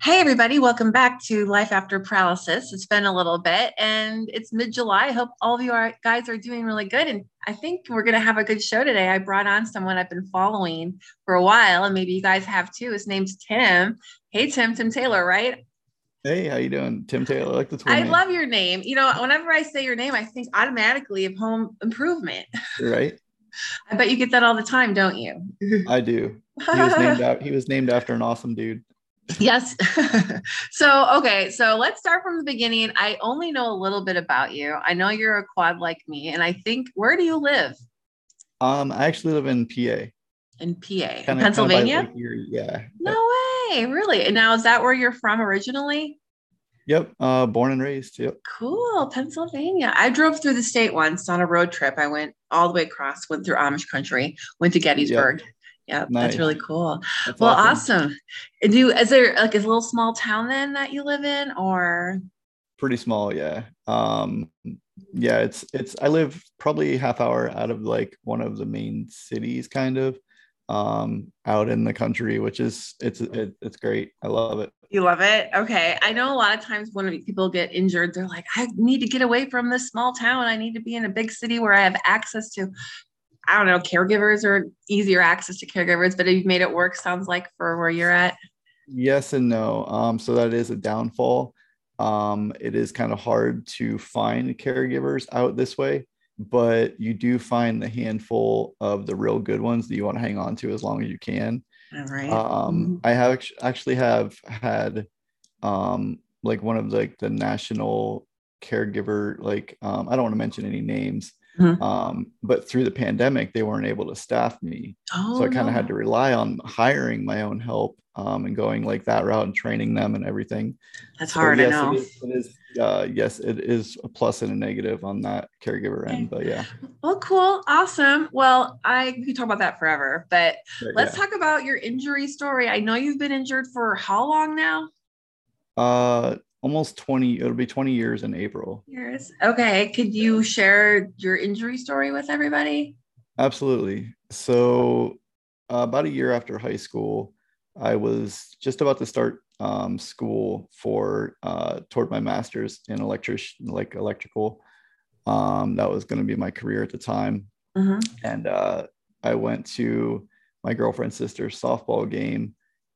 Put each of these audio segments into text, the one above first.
Hey, everybody, welcome back to Life After Paralysis. It's been a little bit and it's mid July. I hope all of you are, guys are doing really good. And I think we're going to have a good show today. I brought on someone I've been following for a while, and maybe you guys have too. His name's Tim. Hey, Tim, Tim Taylor, right? Hey, how you doing? Tim Taylor, I like the I name. love your name. You know, whenever I say your name, I think automatically of home improvement. Right. I bet you get that all the time, don't you? I do. He was named out, he was named after an awesome dude. Yes. so, okay. So let's start from the beginning. I only know a little bit about you. I know you're a quad like me. And I think, where do you live? Um, I actually live in PA. In PA, kind Pennsylvania? Kind of yeah. No way. Really? And now, is that where you're from originally? Yep. Uh, born and raised. Yep. Cool. Pennsylvania. I drove through the state once on a road trip. I went all the way across, went through Amish country, went to Gettysburg. Yep. Yeah, nice. that's really cool. That's well, awesome. awesome. Do is there like a little small town then that you live in, or pretty small? Yeah. Um, yeah. It's it's. I live probably half hour out of like one of the main cities, kind of, um, out in the country, which is it's it, it's great. I love it. You love it? Okay. I know a lot of times when people get injured, they're like, I need to get away from this small town. I need to be in a big city where I have access to I don't know, caregivers or easier access to caregivers, but you've made it work, sounds like, for where you're at. Yes and no. Um, so that is a downfall. Um, it is kind of hard to find caregivers out this way, but you do find the handful of the real good ones that you want to hang on to as long as you can. All right. Um, mm-hmm. I have actually have had um, like one of like the national caregiver, like um, I don't want to mention any names, Mm-hmm. Um, but through the pandemic, they weren't able to staff me. Oh, so I kind of no. had to rely on hiring my own help um, and going like that route and training them and everything. That's so, hard, yes, I know. It is, it is uh, yes, it is a plus and a negative on that caregiver end, but yeah. Well, cool. Awesome. Well, I could talk about that forever, but, but let's yeah. talk about your injury story. I know you've been injured for how long now? Uh, almost 20 it'll be 20 years in april. Years. Okay could you share your injury story with everybody? Absolutely. So uh, about a year after high school i was just about to start um, school for uh, toward my master's in electric like electrical. Um, that was going to be my career at the time. Mm-hmm. and uh, i went to my girlfriend's sister's softball game.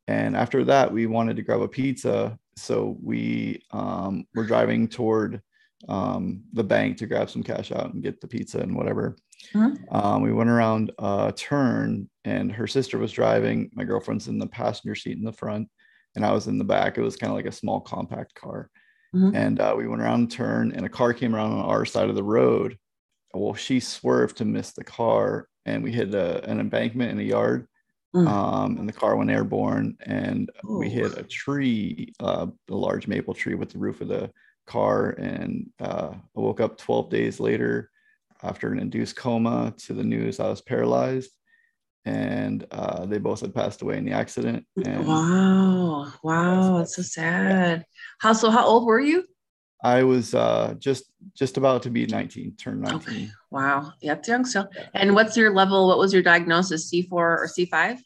And after that we wanted to grab a pizza so we um, were driving toward um, the bank to grab some cash out and get the pizza and whatever. Mm-hmm. Um, we went around a turn, and her sister was driving. My girlfriend's in the passenger seat in the front, and I was in the back. It was kind of like a small compact car. Mm-hmm. And uh, we went around a turn, and a car came around on our side of the road. Well, she swerved to miss the car, and we hit a, an embankment in a yard Mm. Um, and the car went airborne, and Ooh. we hit a tree, uh, a large maple tree with the roof of the car. And uh, I woke up 12 days later after an induced coma to the news I was paralyzed. And uh, they both had passed away in the accident. And wow. Wow. That's so sad. How so? How old were you? I was uh, just just about to be 19, turned 19. Okay. Wow. Yep, young still. And what's your level? What was your diagnosis? C4 or C5?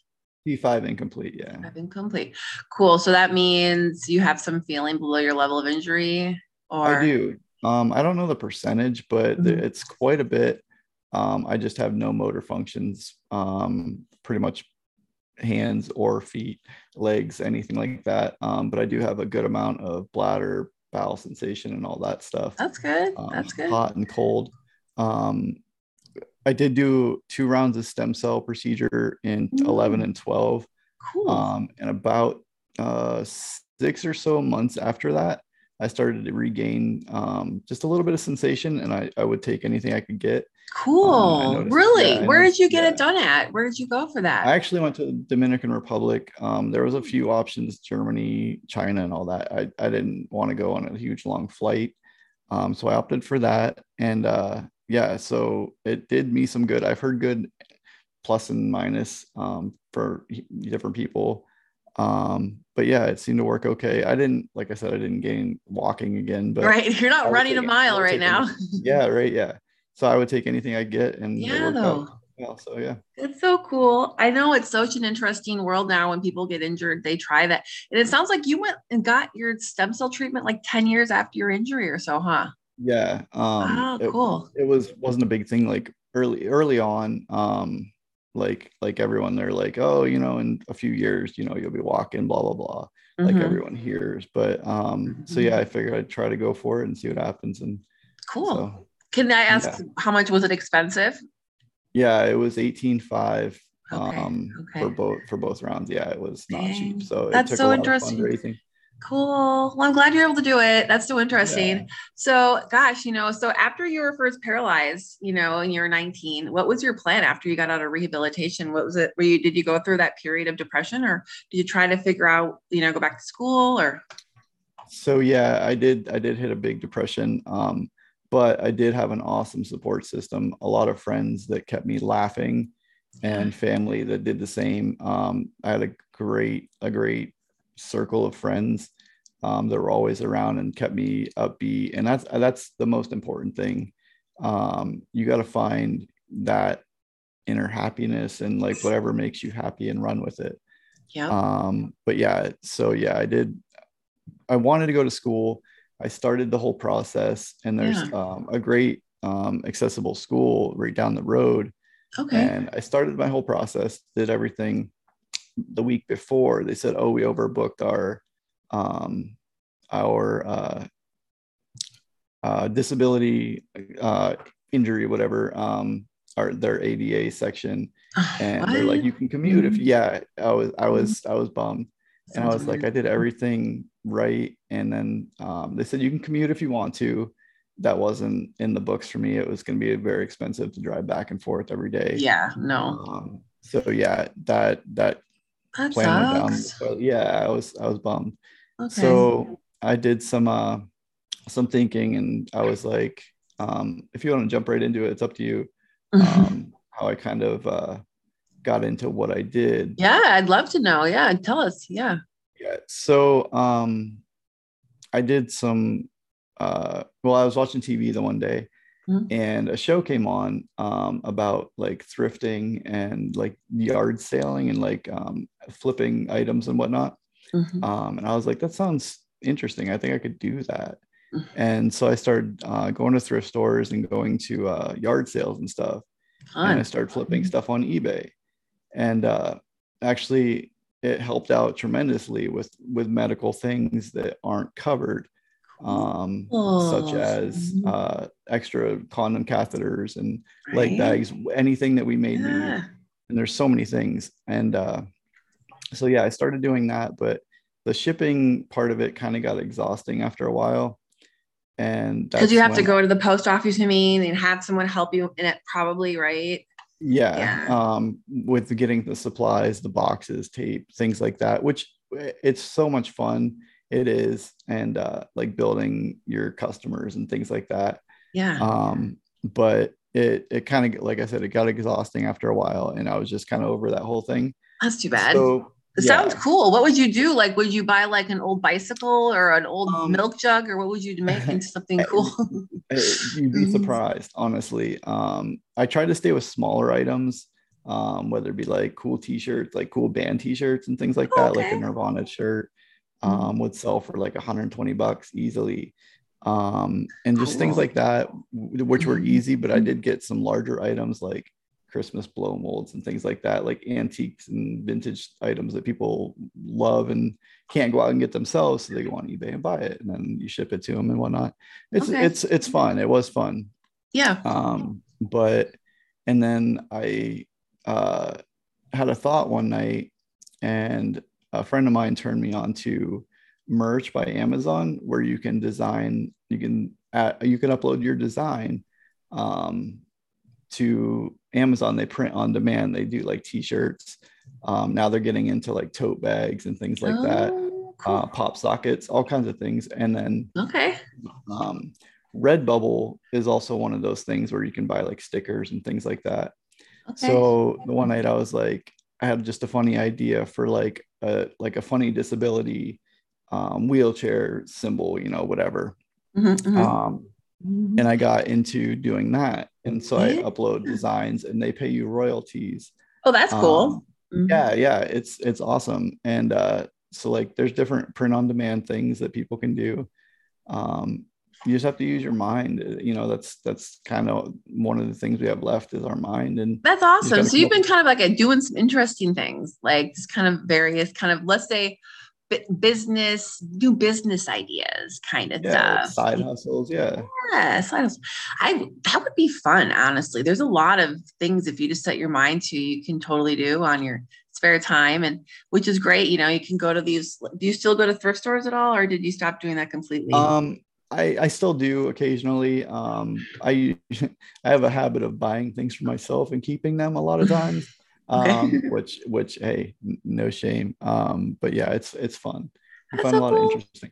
C5 incomplete, yeah. C5 incomplete. Cool. So that means you have some feeling below your level of injury or I do. Um, I don't know the percentage, but mm-hmm. it's quite a bit. Um, I just have no motor functions, um, pretty much hands or feet, legs, anything like that. Um, but I do have a good amount of bladder, bowel sensation and all that stuff. That's good. Um, That's good. Hot and cold. Um, I did do two rounds of stem cell procedure in mm. 11 and 12. Cool. Um, and about uh, six or so months after that, I started to regain um, just a little bit of sensation, and I, I would take anything I could get. Cool. Um, really? Yeah, Where did you get yeah. it done at? Where did you go for that? I actually went to the Dominican Republic. Um, there was a few options, Germany, China, and all that. I, I didn't want to go on a huge long flight. Um, so I opted for that. And uh, yeah, so it did me some good. I've heard good plus and minus um, for different people. Um, but yeah, it seemed to work okay. I didn't, like I said, I didn't gain walking again, but right. You're not running a mile right now. yeah. Right. Yeah. So I would take anything I get and yeah, though. well. So yeah. It's so cool. I know it's such an interesting world now when people get injured, they try that. And it sounds like you went and got your stem cell treatment like 10 years after your injury or so, huh? Yeah. Um Oh, it, cool. it was wasn't a big thing like early early on. Um like like everyone they're like, oh, you know, in a few years, you know, you'll be walking, blah, blah, blah. Like Mhm. everyone hears. But um, so Mhm. yeah, I figured I'd try to go for it and see what happens. And Cool. so Can I ask Yeah. how much was it expensive? yeah, it was 18.5 Okay, um okay. for both for both rounds. Yeah, it was not Dang. cheap. So That's took so a lot interesting. Cool. Well, I'm glad you're able to do it. That's so interesting. Yeah. So, gosh, you know, so after you were first paralyzed, you know, and you were 19, what was your plan after you got out of rehabilitation? What was it? Were you did you go through that period of depression, or did you try to figure out, you know, go back to school, or so yeah i did i did hit a big depression um but i did have an awesome support system a lot of friends that kept me laughing and family that did the same. Um i had a great a great circle of friends um, that were always around and kept me upbeat and that's that's the most important thing. Um you got to find that inner happiness and like whatever makes you happy and run with it. Yeah, um but yeah so yeah i did i wanted to go to school i started the whole process and there's Yeah. um, a great um, accessible school right down the road. Okay, and i started my whole process did everything the week before. They said oh we overbooked our um our uh, uh disability uh injury whatever um our their ada section. And they're like you can commute if Mhm. yeah i was i was i was bummed. And i Sounds was like i did everything right and then um, they said you can commute if you want to that wasn't in the books for me it was going to be very expensive to drive back and forth every day yeah, no, um, so yeah that that that plan went down sucks. so yeah i was i was bummed Okay. so i did some uh some thinking and i was like um if you want to jump right into it it's up to you um how i kind of uh got into what i did yeah, I'd love to know. Yeah, tell us. Yeah. Yeah so um i did some uh well i was watching tv the one day Mhm. and a show came on um about like thrifting and like yard sailing and like um flipping items and whatnot Mhm. um and i was like that sounds interesting i think i could do that Mhm. and so i started uh, going to thrift stores and going to uh, yard sales and stuff and I started flipping Mhm. stuff on eBay. And uh, actually, it helped out tremendously with with medical things that aren't covered, um, such as Mhm. uh, extra condom catheters and leg bags, anything that we may need. Yeah. And there's so many things. And uh, so yeah, I started doing that, but the shipping part of it kind of got exhausting after a while. And Because you have to go to the post office, you mean, and have someone help you in it, probably, right? Yeah, Yeah. um with getting the supplies the boxes tape things like that which eh, it's so much fun it is and uh like building your customers and things like that Yeah. um but it it kind of like i said it got exhausting after a while and i was just kind of over that whole thing That's too bad. so it yeah. sounds cool. What would you do? Like, would you buy like an old bicycle or an old Um, milk jug, or what would you make into something cool? You'd be surprised honestly um i try to stay with smaller items um whether it be like cool t-shirts like cool band t-shirts and things like that like a nirvana shirt Mhm. um would sell for like 120 bucks easily um and just things like that which were Mhm. easy but i did get some larger items like christmas blow molds and things like that like antiques and vintage items that people love and can't go out and get themselves so they go on ebay and buy it and then you ship it to them and whatnot it's Okay. it's it's fun it was fun yeah. um but and then i uh had a thought one night and a friend of mine turned me on to merch by amazon where you can design you can add, you can upload your design um to amazon they print on demand they do like t-shirts um now they're getting into like tote bags and things like that Oh, cool. uh pop sockets all kinds of things and then okay. um, Redbubble is also one of those things where you can buy like stickers and things like that. Okay. So the one night I was like, I had just a funny idea for like a like a funny disability um, wheelchair symbol, you know, whatever. Mhm, mhm. Um, and I got into doing that. And so I upload designs and they pay you royalties. Oh, that's cool. Um, Mhm. yeah, yeah, it's it's awesome. And uh so like there's different print on demand things that people can do. Um you just have to use your mind. You know, that's that's kind of one of the things we have left is our mind. And That's awesome. gotta So you've been kind of like a, doing some interesting things, like just kind of various kind of let's say business, new business ideas kind of yeah, stuff. side hustles. Yeah. Yes, I, was- I that would be fun. Honestly, there's a lot of things if you just set your mind to, you can totally do on your spare time, and which is great. You know, you can go to these. Do you still go to thrift stores at all, or did you stop doing that completely? Um, I, I still do occasionally. Um, I I have a habit of buying things for myself and keeping them a lot of times. Um, which which hey, no shame. Um, but yeah, it's it's fun. I find so a lot cool. of interesting.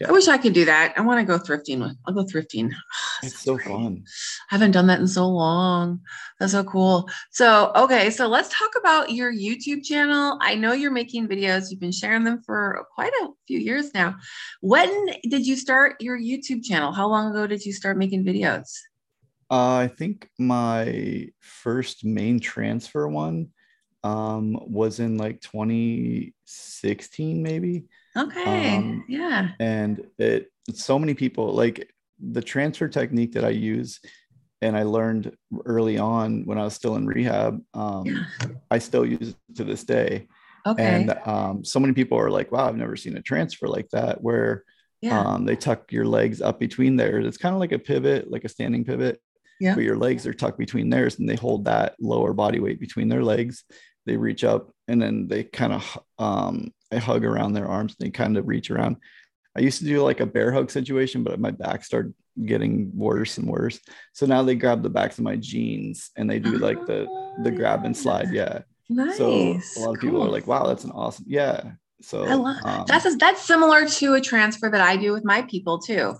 yeah. I wish I could do that. I want to go thrifting. with- I'll go thrifting. It's so great. fun. I haven't done that in so long. That's so cool. So, okay, so let's talk about your YouTube channel. I know you're making videos. You've been sharing them for quite a few years now. When did you start your YouTube channel? How long ago did you start making videos? Uh, I think my first main transfer one um was in like 2016 maybe Okay. Um, yeah. and it so many people like the transfer technique that i use and i learned early on when i was still in rehab um, Yeah. i still use it to this day Okay. and um, so many people are like wow i've never seen a transfer like that where yeah. um, they tuck your legs up between theirs it's kind of like a pivot like a standing pivot Yeah. but your legs are tucked between theirs and they hold that lower body weight between their legs. They reach up and then they kind of um I hug around their arms and they kind of reach around. I used to do like a bear hug situation but my back started getting worse and worse. So now they grab the backs of my jeans and they do like the the grab and slide. Yeah. Nice. so a lot of people are like wow that's an awesome yeah. So I love um, that's that's similar to a transfer that I do with my people too.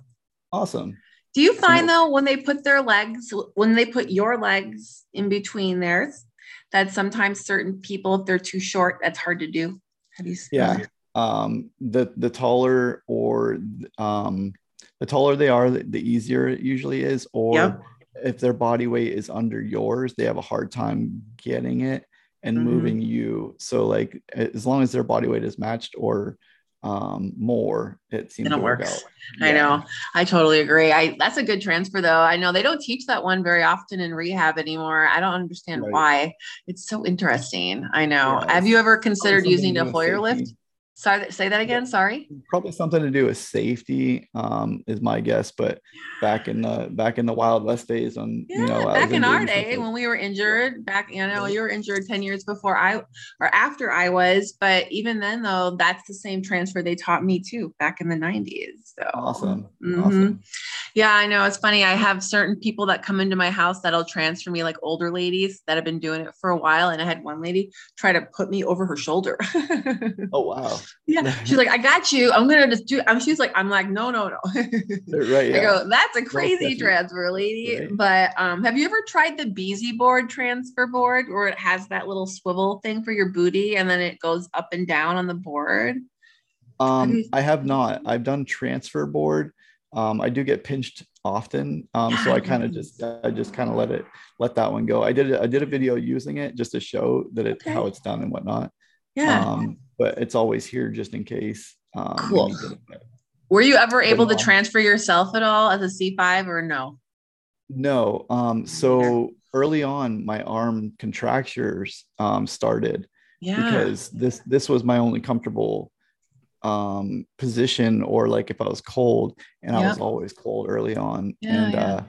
awesome Do you find though when they put their legs, when they put your legs in between theirs, that sometimes certain people, if they're too short, that's hard to do? Have you? yeah um the the taller or um the taller they are the, the easier it usually is or Yep. if their body weight is under yours they have a hard time getting it and Mhm. moving you so like as long as their body weight is matched or um more it seems it to work works. out I know. I totally agree. I that's a good transfer though. I know they don't teach that one very often in rehab anymore. I don't understand Right. why. It's so interesting. I know. Yeah, Have you ever considered using a Hoyer lift? Sorry, say that again. Sorry. probably something to do with safety um is my guess but back in the back in the wild west days on Yeah, you know back in our day when we were injured, back you know you were injured ten years before I or after I was, but even then though, that's the same transfer they taught me too back in the nineties. So awesome Mhm. awesome Yeah, I know. It's funny. I have certain people that come into my house that'll transfer me, like older ladies that have been doing it for a while. And I had one lady try to put me over her shoulder. oh wow yeah, she's like, "I got you. I'm gonna just do." I'm. She's like, "I'm like, no, no, no." right yeah I go, "That's a crazy definitely. transfer, lady." Right. But um, have you ever tried the Beasy board transfer board, where it has that little swivel thing for your booty, and then it goes up and down on the board? Um, you- I have not. I've done transfer board. Um, I do get pinched often. Um, so I kind of just I just kind of let it let that one go. I did I did a video using it just to show that it how it's done and whatnot. Yeah. Um, but it's always here just in case. Um, Cool. Were you ever able to transfer yourself at all as a C5 or no? No. Um, so early on, my arm contractures um, started. Yeah. because this this was my only comfortable um position or like if i was cold and i was always cold early on Yeah, and yeah. uh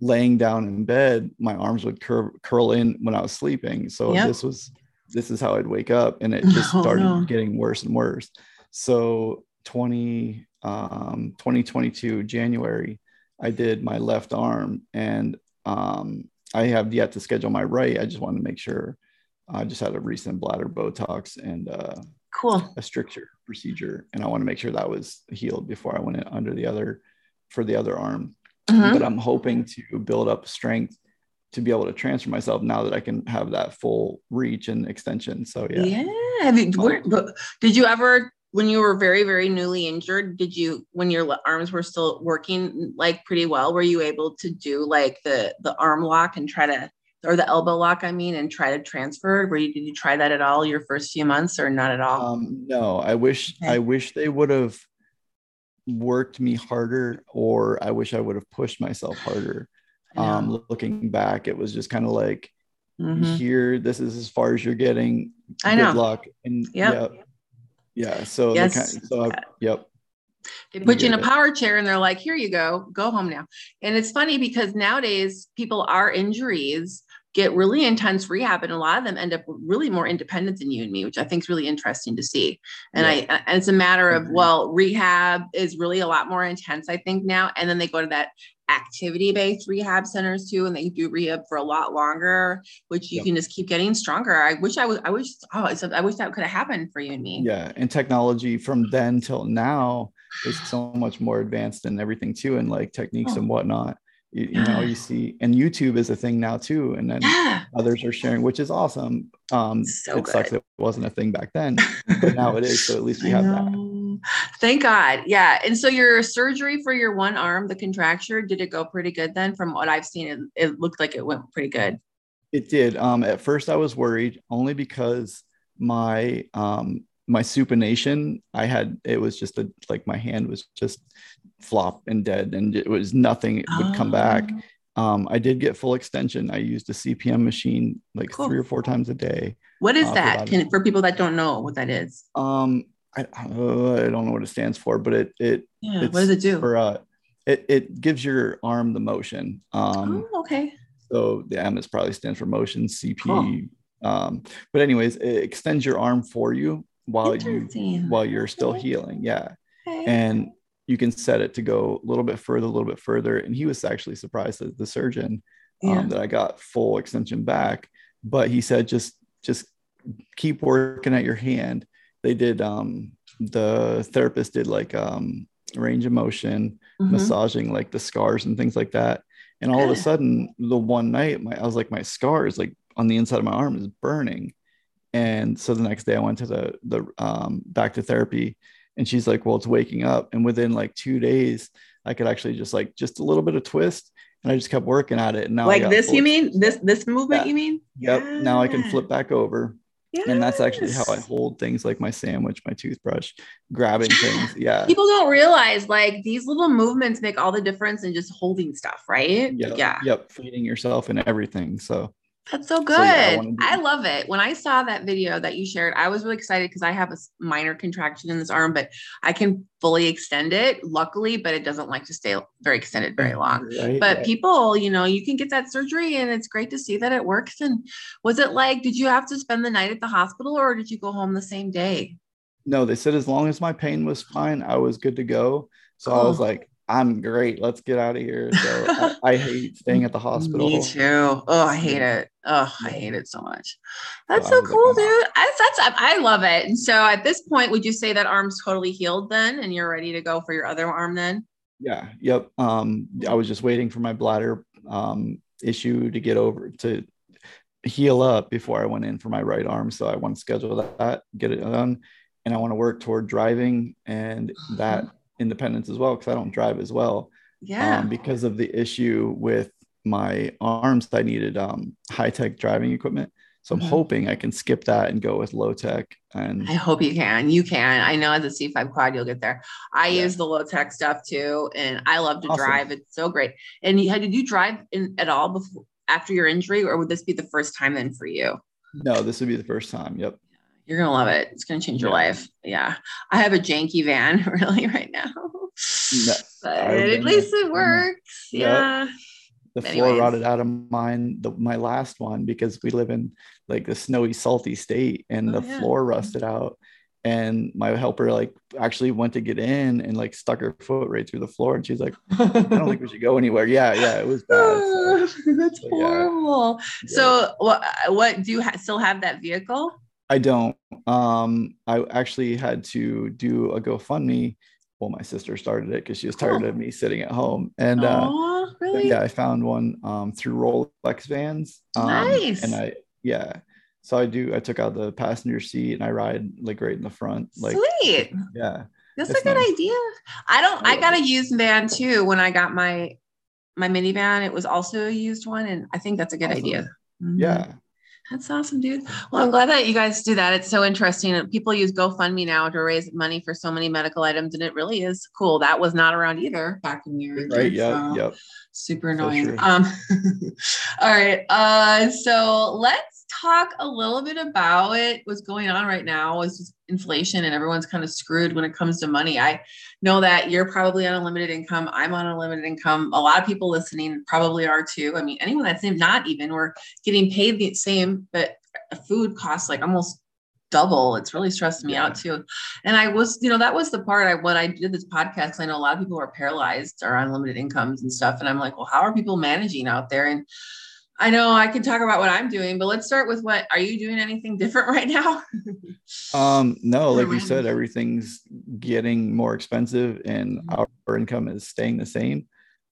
laying down in bed my arms would curl curl in when i was sleeping so Yep. this was this is how i'd wake up and it just Oh, started no. getting worse and worse so 20 um 2022 january i did my left arm and um i have yet to schedule my right i just wanted to make sure I just had a recent bladder Botox and uh, cool. a stricture procedure, and I want to make sure that was healed before I went in under the other for the other arm. Mhm. But I'm hoping to build up strength to be able to transfer myself now that I can have that full reach and extension. So yeah, Yeah. Have you, where, did you ever when you were very very newly injured did you when your arms were still working like pretty well were you able to do like the the arm lock and try to or the elbow lock i mean and try to transfer were you did you try that at all your first few months or not at all um, no i wish okay. i wish they would have worked me harder or i wish i would have pushed myself harder um looking back it was just kind of like mm-hmm. here this is as far as you're getting i know Good luck and yep. yeah yeah. So, yes. Kind of, so I, yep. They put you in a power chair and they're like, here you go, go home now. And it's funny because nowadays people are injuries get really intense rehab and a lot of them end up really more independent than you and me which i think is really interesting to see and yeah. i and it's a matter of mm-hmm. well rehab is really a lot more intense i think now and then they go to that activity based rehab centers too and they do rehab for a lot longer which you yep. can just keep getting stronger i wish i was i wish oh i wish that could have happened for you and me yeah and technology from then till now is so much more advanced and everything too and like techniques oh. and whatnot you, you, know you see and youtube is a thing now too and then yeah. others are sharing which is awesome um so it good. sucks it wasn't a thing back then but now it is so at least we have that Thank God. Yeah. And so your surgery for your one arm, the contracture, did it go pretty good then? From what I've seen, it, it looked like it went pretty good. It did. Um, at first I was worried only because my um my supination, I had it was just a like my hand was just flop and dead and it was nothing it would oh. come back. Oh. Um, I did get full extension. I used a CPM machine like cool. three or four times a day. What is uh, that? Can, for people that don't know what that is? Um, I, uh, I don't know what it stands for, but it it yeah. What does it do? For uh, it it gives your arm the motion. Um, oh, okay. So the M is probably stands for motion. CP. Um, but anyways, it extends your arm for you while you while you're still okay. healing. Yeah. Okay. And you can set it to go a little bit further, a little bit further. And he was actually surprised that the surgeon um, that I got full extension back. But he said just just keep working at your hand they did um the therapist did like um range of motion mm-hmm. massaging like the scars and things like that and all of a sudden the one night my i was like my scars like on the inside of my arm is burning and so the next day i went to the the um back to therapy and she's like well it's waking up and within like two days i could actually just like just a little bit of twist and i just kept working at it and now like this you mean this this movement yeah. you mean yep yeah. now i can flip back over Yes. And that's actually how I hold things like my sandwich, my toothbrush, grabbing things. Yeah. People don't realize like these little movements make all the difference in just holding stuff, right? Yep. Yeah. Yep. Feeding yourself and everything. So that's so good. So, yeah, I, I, love it. When I saw that video that you shared, I was really excited because I have a minor contraction in this arm, but I can fully extend it, luckily, but it doesn't like to stay very extended very mm, long. Right, but right. people, you know, you can get that surgery and it's great to see that it works. And was it like, did you have to spend the night at the hospital or did you go home the same day? No, they said as long as my pain was fine, I was good to go. So I was oh. like, I'm great. Let's get out of here. So I, I, hate staying at the hospital. Me too. Oh, I hate it. Oh, I hate it so much. That's so, so cool, like, dude. I, that's I love it. And so at this point, would you say that arm's totally healed then, and you're ready to go for your other arm then? Yeah. Yep. Um, I was just waiting for my bladder um issue to get over to heal up before I went in for my right arm. So I want to schedule that, get it done, and I want to work toward driving and that independence as well because I don't drive as well. Yeah. Um, because of the issue with my arms, I needed um, high tech driving equipment. So I'm mm-hmm. hoping I can skip that and go with low tech. And I hope you can. You can. I know as a C5 quad, you'll get there. I yeah. use the low tech stuff too, and I love to awesome. drive. It's so great. And you, did you drive in at all before after your injury, or would this be the first time then for you? No, this would be the first time. Yep. You're gonna love it. It's gonna change your yeah. life. Yeah. I have a janky van really right now. No, but at least it works. Yeah. The floor rotted out of mine, the, my last one, because we live in like the snowy, salty state and oh, the yeah. floor rusted out. And my helper like actually went to get in and like stuck her foot right through the floor. And she's like, I don't think we should go anywhere. Yeah, yeah, it was bad. So, That's so, horrible. Yeah. So what what do you ha- still have that vehicle? I don't. Um, I actually had to do a GoFundMe. Well, my sister started it because she was tired oh. of me sitting at home, and Aww, uh, really? yeah, I found one um, through Rollx Vans. Um, nice. And I, yeah. So I do. I took out the passenger seat and I ride like right in the front. Like Sweet. yeah. That's a good nice. idea. I don't. I got a used van too when I got my my minivan. It was also a used one, and I think that's a good Awesome. idea. Mhm. Yeah. That's awesome, dude. Well, I'm glad that you guys do that. It's so interesting. People use GoFundMe now to raise money for so many medical items, and it really is cool. That was not around either back in we were Right. kids, Yep. so Yep. super annoying. true. um, all right. Uh, so let's talk a little bit about it. What's going on right now is just inflation, and everyone's kind of screwed when it comes to money. I know that you're probably on a limited income. I'm on a limited income. A lot of people listening probably are too. I mean, anyone that's not even, we're getting paid the same, but food costs like almost double. It's really stressing me Yeah. out too. And I was, you know, that was the part I when I did this podcast. I know a lot of people are paralyzed or on limited incomes and stuff. And I'm like, well, how are people managing out there? And I know I can talk about what I'm doing, but let's start with what are you doing anything different right now? Um, no, like you said, everything's getting more expensive and Mhm. our income is staying the same.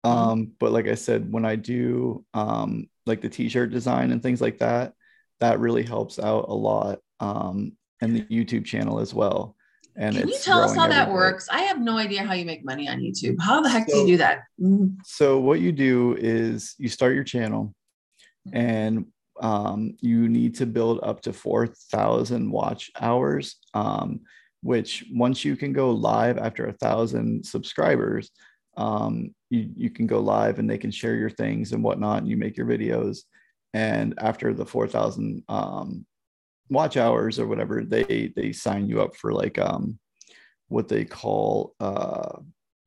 Um, but like I said, when I do um like the t-shirt design and things like that, that really helps out a lot. Um, and the YouTube channel as well. And Can you tell us how that day. works? I have no idea how you make money on YouTube. How the heck do you do that? Mhm. So what you do is you start your channel and um, you need to build up to 4,000 watch hours, um, which once you can go live after a thousand subscribers, um, you, you can go live and they can share your things and whatnot and you make your videos. And after the 4,000 um, watch hours or whatever, they, they sign you up for like um, what they call uh,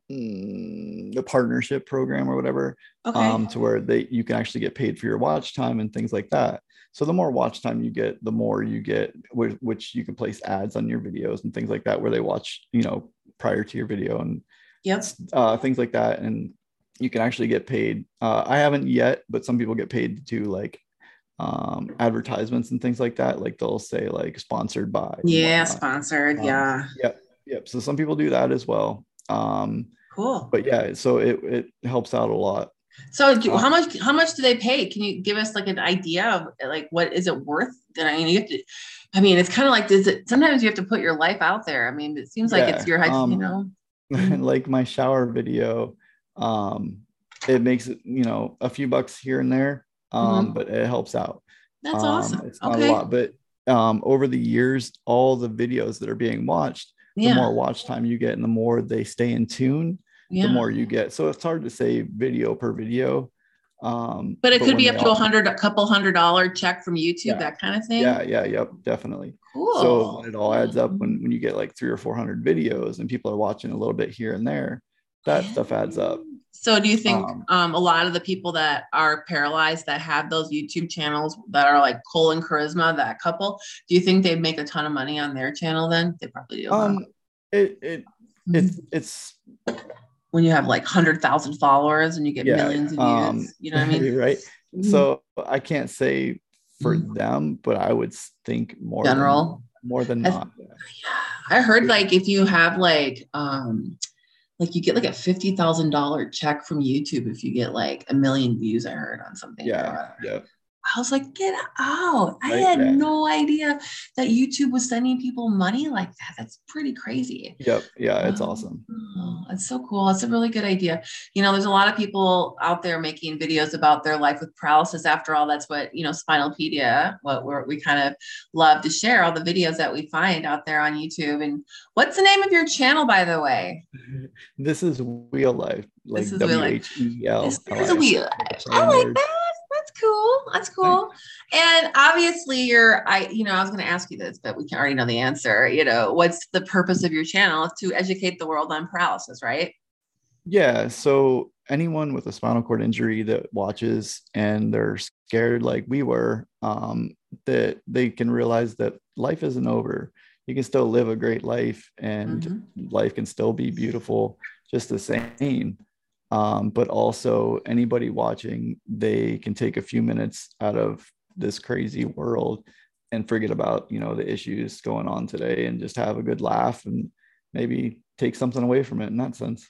the partnership program or whatever Okay. um, to where they you can actually get paid for your watch time and things like that. So the more watch time you get, the more you get, which, which you can place ads on your videos and things like that, where they watch, you know, prior to your video and yep. uh, things like that, and you can actually get paid. Uh, I haven't yet, but some people get paid to do like um, advertisements and things like that. Like they'll say like sponsored by. Yeah, sponsored. Um, yeah. Yep. Yep. So some people do that as well. Um, Cool. but yeah, so it it helps out a lot. So do, Uh, how much how much do they pay? Can you give us like an idea of like what is it worth? And I mean you have to I mean it's kind of like does it sometimes you have to put your life out there. I mean it seems like it's Yeah, your you um, know. Mhm. like my shower video um it makes it you know a few bucks here and there um but it helps out That's um, awesome. it's not Okay. a lot but um over the years all the videos that are being watched the more watch time you get and the more they stay in tune yeah. the more you get so it's hard to say video per video um but it could be up to a hundred, a couple hundred dollar check from YouTube, Yeah. that kind of thing. yeah yeah yep definitely Cool. so when it all adds up when, when you get like three or four hundred videos and people are watching a little bit here and there that stuff adds up So do you think Um, um, a lot of the people that are paralyzed that have those YouTube channels that are like Cole and Charisma, that couple, do you think they'd make a ton of money on their channel then? They probably do. um it it it's it's when you have like hundred thousand followers and you get Yeah, millions of views. um, you know what I mean? right Mhm. so i can't say for Mhm. them but i would think more than- General. more than I- not I heard like if you have like um like you get like a fifty thousand dollar check from YouTube if you get like a million views. I heard on something. yeah yeah I was like, get out. I Right, had yeah. no idea that YouTube was sending people money like that. That's pretty crazy. yep yeah it's Wow. awesome Oh, that's so cool. That's a really good idea. You know, there's a lot of people out there making videos about their life with paralysis. After all, that's what, you know, Spinalpedia, what we're, we kind of love to share all the videos that we find out there on YouTube. And what's the name of your channel, by the way? this is wheel life like This is Wheel Life. w-h-e-l This is wheel. That's I like that. Cool. That's cool. And obviously, you're, I, you know, I was going to ask you this, but we can already know the answer. You know, what's the purpose of your channel? To educate the world on paralysis, right? Yeah. So anyone with a spinal cord injury that watches and they're scared like we were, um, that they can realize that life isn't over. You can still live a great life and Mhm. life can still be beautiful just the same. Um, but also anybody watching, they can take a few minutes out of this crazy world and forget about, you know, the issues going on today and just have a good laugh and maybe take something away from it in that sense.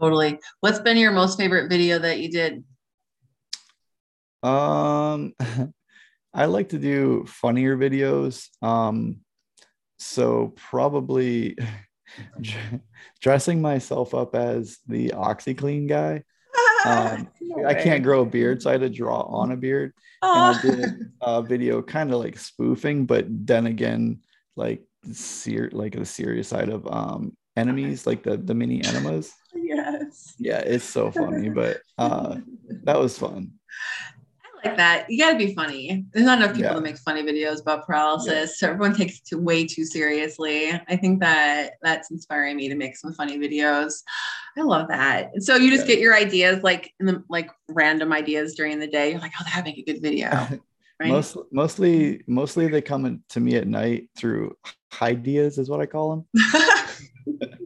Totally. What's been your most favorite video that you did? Um, I like to do funnier videos. Um, so probably dressing myself up as the OxiClean guy. Um, no I can't grow a beard, so I had to draw on a beard. Oh. And I did a video kind of like spoofing, but then again, like ser- like the serious side of um enemas, like the the mini enemas. Yes. Yeah, it's so funny, but uh that was fun like that. You got to be funny. There's not enough people yeah. that make funny videos about paralysis. Yeah. So everyone takes it too, way too seriously. I think that that's inspiring me to make some funny videos. I love that. So you just yeah. get your ideas like in the like random ideas during the day. You're like, oh, that'd make a good video. Right? Most, mostly, mostly they come to me at night through ideas, is what I call them.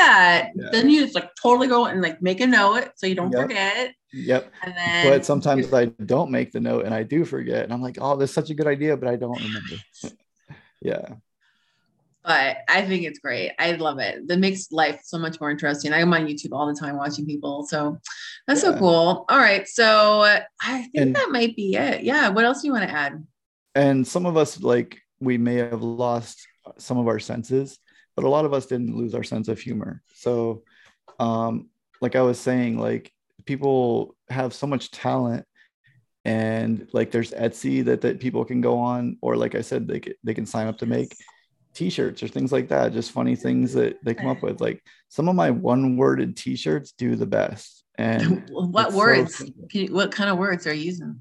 That. Yeah. Then you just like totally go and like make a note so you don't yep. forget. Yep. And then but sometimes I don't make the note and I do forget. And I'm like, oh, that's such a good idea, but I don't remember. yeah. But I think it's great. I love it. That makes life so much more interesting. I'm on YouTube all the time watching people. So that's yeah. so cool. All right. So I think and, that might be it. Yeah. What else do you want to add? And some of us, like, we may have lost some of our senses, but a lot of us didn't lose our sense of humor. So, um, like I was saying, like people have so much talent and like there's Etsy that, that people can go on, or like I said, they, they can sign up to make t-shirts or things like that. Just funny things that they come up with. Like some of my one worded t-shirts do the best. And what words, so you, what kind of words are you using?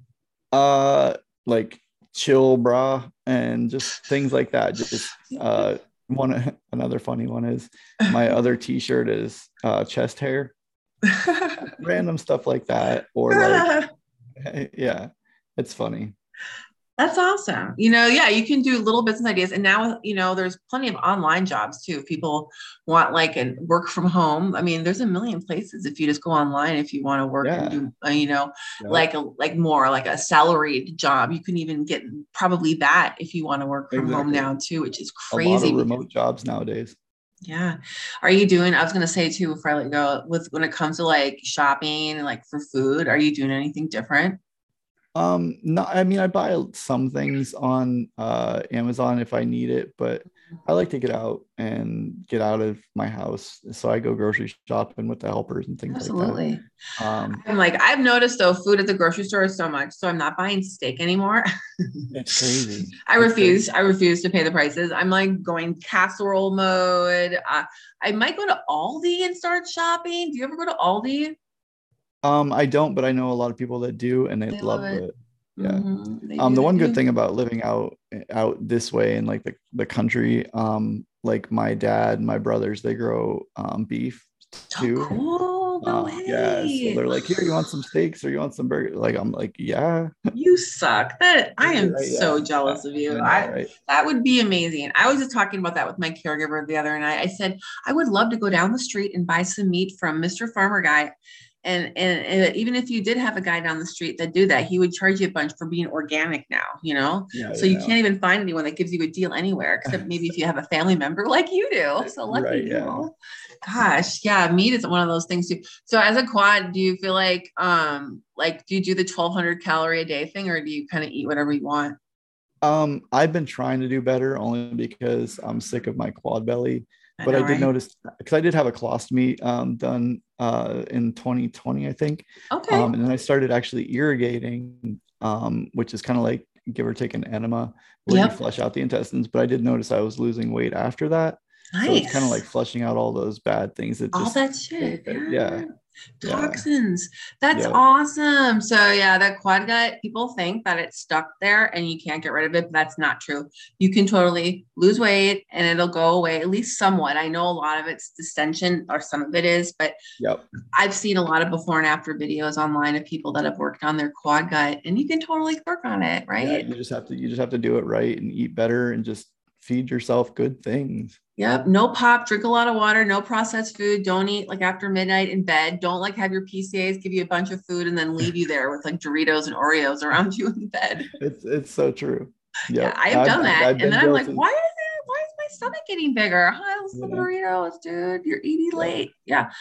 Uh, like chill bra and just things like that. Just, uh, one, another funny one is my other t-shirt is, uh, chest hair. Random stuff like that or like yeah it's funny that's awesome you know yeah you can do little business ideas and now you know there's plenty of online jobs too if people want like and work from home i mean there's a million places if you just go online if you want to work yeah. and do uh, you know yeah. like a like more like a salaried job you can even get probably that if you want to work from exactly. home now too which is crazy remote jobs nowadays yeah. Are you doing, I was going to say too, before I let you go, with when it comes to like shopping and like for food, are you doing anything different? Um, no, I mean, I buy some things on uh, Amazon if I need it, but I like to get out and get out of my house. So I go grocery shopping with the helpers and things Absolutely. like that. Um, I'm like, I've noticed though, food at the grocery store is so much. So I'm not buying steak anymore. it's crazy. I refuse. Crazy. I refuse to pay the prices. I'm like going casserole mode. Uh, I might go to Aldi and start shopping. Do you ever go to Aldi? Um, I don't, but I know a lot of people that do, and they, they love, love it. it. Yeah. Mm-hmm. Um, the one good thing about living out out this way in like the, the country, um, like my dad, my brothers, they grow um beef too. Oh, cool. No uh, yeah. So they're like, here, you want some steaks or you want some burger? Like, I'm like, yeah. You suck. That I am right, so yeah. jealous of you. I, know, right? that would be amazing. I was just talking about that with my caregiver the other night. I said, I would love to go down the street and buy some meat from Mr. Farmer Guy and, and, and even if you did have a guy down the street that do that he would charge you a bunch for being organic now you know yeah, so yeah. you can't even find anyone that gives you a deal anywhere except maybe if you have a family member like you do so lucky right, you yeah. gosh yeah meat is one of those things too so as a quad do you feel like um like do you do the 1200 calorie a day thing or do you kind of eat whatever you want um i've been trying to do better only because i'm sick of my quad belly but I, know, I did right? notice because I did have a colostomy um, done uh, in 2020, I think. Okay. Um, and then I started actually irrigating, um, which is kind of like give or take an enema where yep. you flush out the intestines. But I did notice I was losing weight after that. Nice. So it's kind of like flushing out all those bad things that all just, that shit. Yeah. yeah toxins. Yeah. That's yeah. awesome. So yeah, that quad gut, people think that it's stuck there and you can't get rid of it, but that's not true. You can totally lose weight and it'll go away at least somewhat. I know a lot of it's distension or some of it is, but yep. I've seen a lot of before and after videos online of people that have worked on their quad gut and you can totally work on it, right? Yeah, you just have to you just have to do it right and eat better and just feed yourself good things. Yep. No pop, drink a lot of water, no processed food. Don't eat like after midnight in bed. Don't like have your PCAs give you a bunch of food and then leave you there with like Doritos and Oreos around you in bed. It's it's so true. Yep. Yeah, I have done I've, that. I've and then I'm like, why is it why is my stomach getting bigger? How's the Yeah. burritos, dude? You're eating late. Yeah.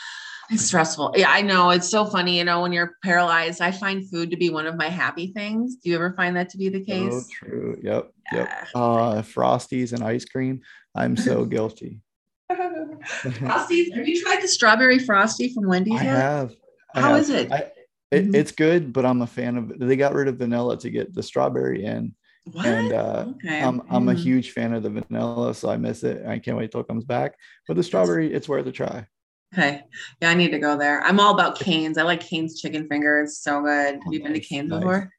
It's stressful. Yeah, I know. It's so funny. You know, when you're paralyzed, I find food to be one of my happy things. Do you ever find that to be the case? So true. Yep. Yep. Yeah. Uh, Frosties and ice cream. I'm so guilty. Frosties. Have you tried the strawberry frosty from Wendy's I yet? have. I How have. is it? I, it Mhm. It's good, but I'm a fan of. They got rid of vanilla to get the strawberry in. What? And uh, okay. I'm, I'm a Mm. huge fan of the vanilla, so I miss it. I can't wait till it comes back. But the strawberry, it's worth a try. Okay. Yeah, I need to go there. I'm all about Cane's. I like Cane's chicken fingers. So good. Have Oh, you been to nice, Cane's nice. before?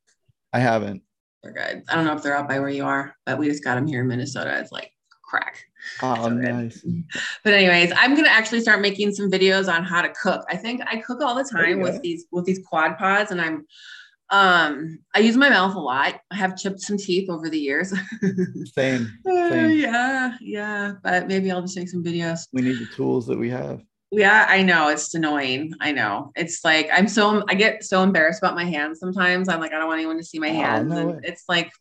I haven't. They're good. I don't know if they're out by where you are, but we just got them here in Minnesota. It's like crack. Oh, So nice. But anyways, I'm gonna actually start making some videos on how to cook. I think I cook all the you time with go. these with these quad pods, and I'm um I use my mouth a lot. I have chipped some teeth over the years. Same. Uh, Same. yeah, yeah. But maybe I'll just make some videos. We need the tools that we have. Yeah, I know it's annoying. I know it's like I'm so I get so embarrassed about my hands sometimes. I'm like I don't want anyone to see my Oh, hands, no and way. it's like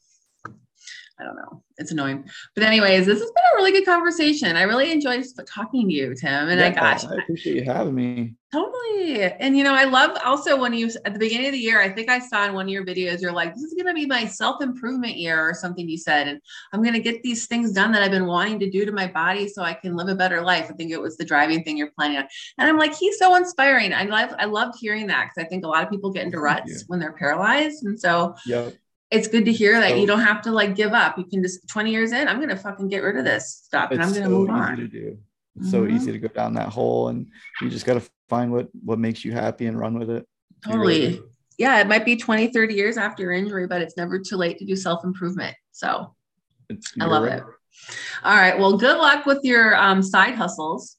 I don't know. It's annoying. But anyways, this has been a really good conversation. I really enjoyed talking to you, Tim. And I gosh, I appreciate you having me. totally. And you know, I love also when you at the beginning of the year, I think I saw in one of your videos, you're like, this is gonna be my self-improvement year or something you said. And I'm gonna get these things done that I've been wanting to do to my body so I can live a better life. I think it was the driving thing you're planning on. And I'm like, he's so inspiring. I love I loved hearing that because I think a lot of people get into ruts when they're paralyzed. And so Yep. It's good to hear that So- you don't have to like give up. You can just 20 years in, I'm gonna fucking get rid of this stuff and I'm gonna so move easy on. to do. It's so Mhm. easy to go down that hole, and you just got to find what what makes you happy and run with it. Really Totally. Yeah, it might be 20, 30 years after your injury, but it's never too late to do self-improvement. So It's, I love right. it. All right. Well, good luck with your um, side hustles.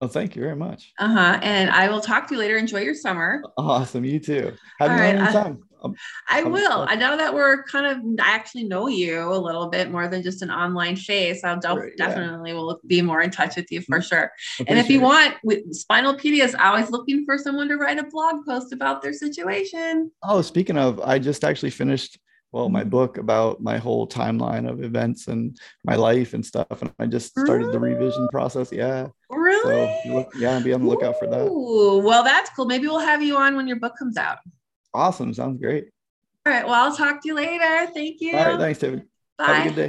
Well, thank you very much. Uh-huh. And I will talk to you later. Enjoy your summer. Awesome. You too. Have All you right, I- anytime. Um, I Um, will. I know that we're kind of I actually know you a little bit more than just an online face. I'll def- Right, yeah. definitely will be more in touch with you for sure. And if you it. want, with Spinalpedia is always looking for someone to write a blog post about their situation. Oh, speaking of, I just actually finished well my book about my whole timeline of events and my life and stuff, and I just started the revision process. Yeah. Really? So look, yeah, be on the lookout for that. Ooh, well, that's cool. Maybe we'll have you on when your book comes out. Awesome. Sounds great. All right. Well, I'll talk to you later. Thank you. All right. Thanks, David. Bye. Have a good day.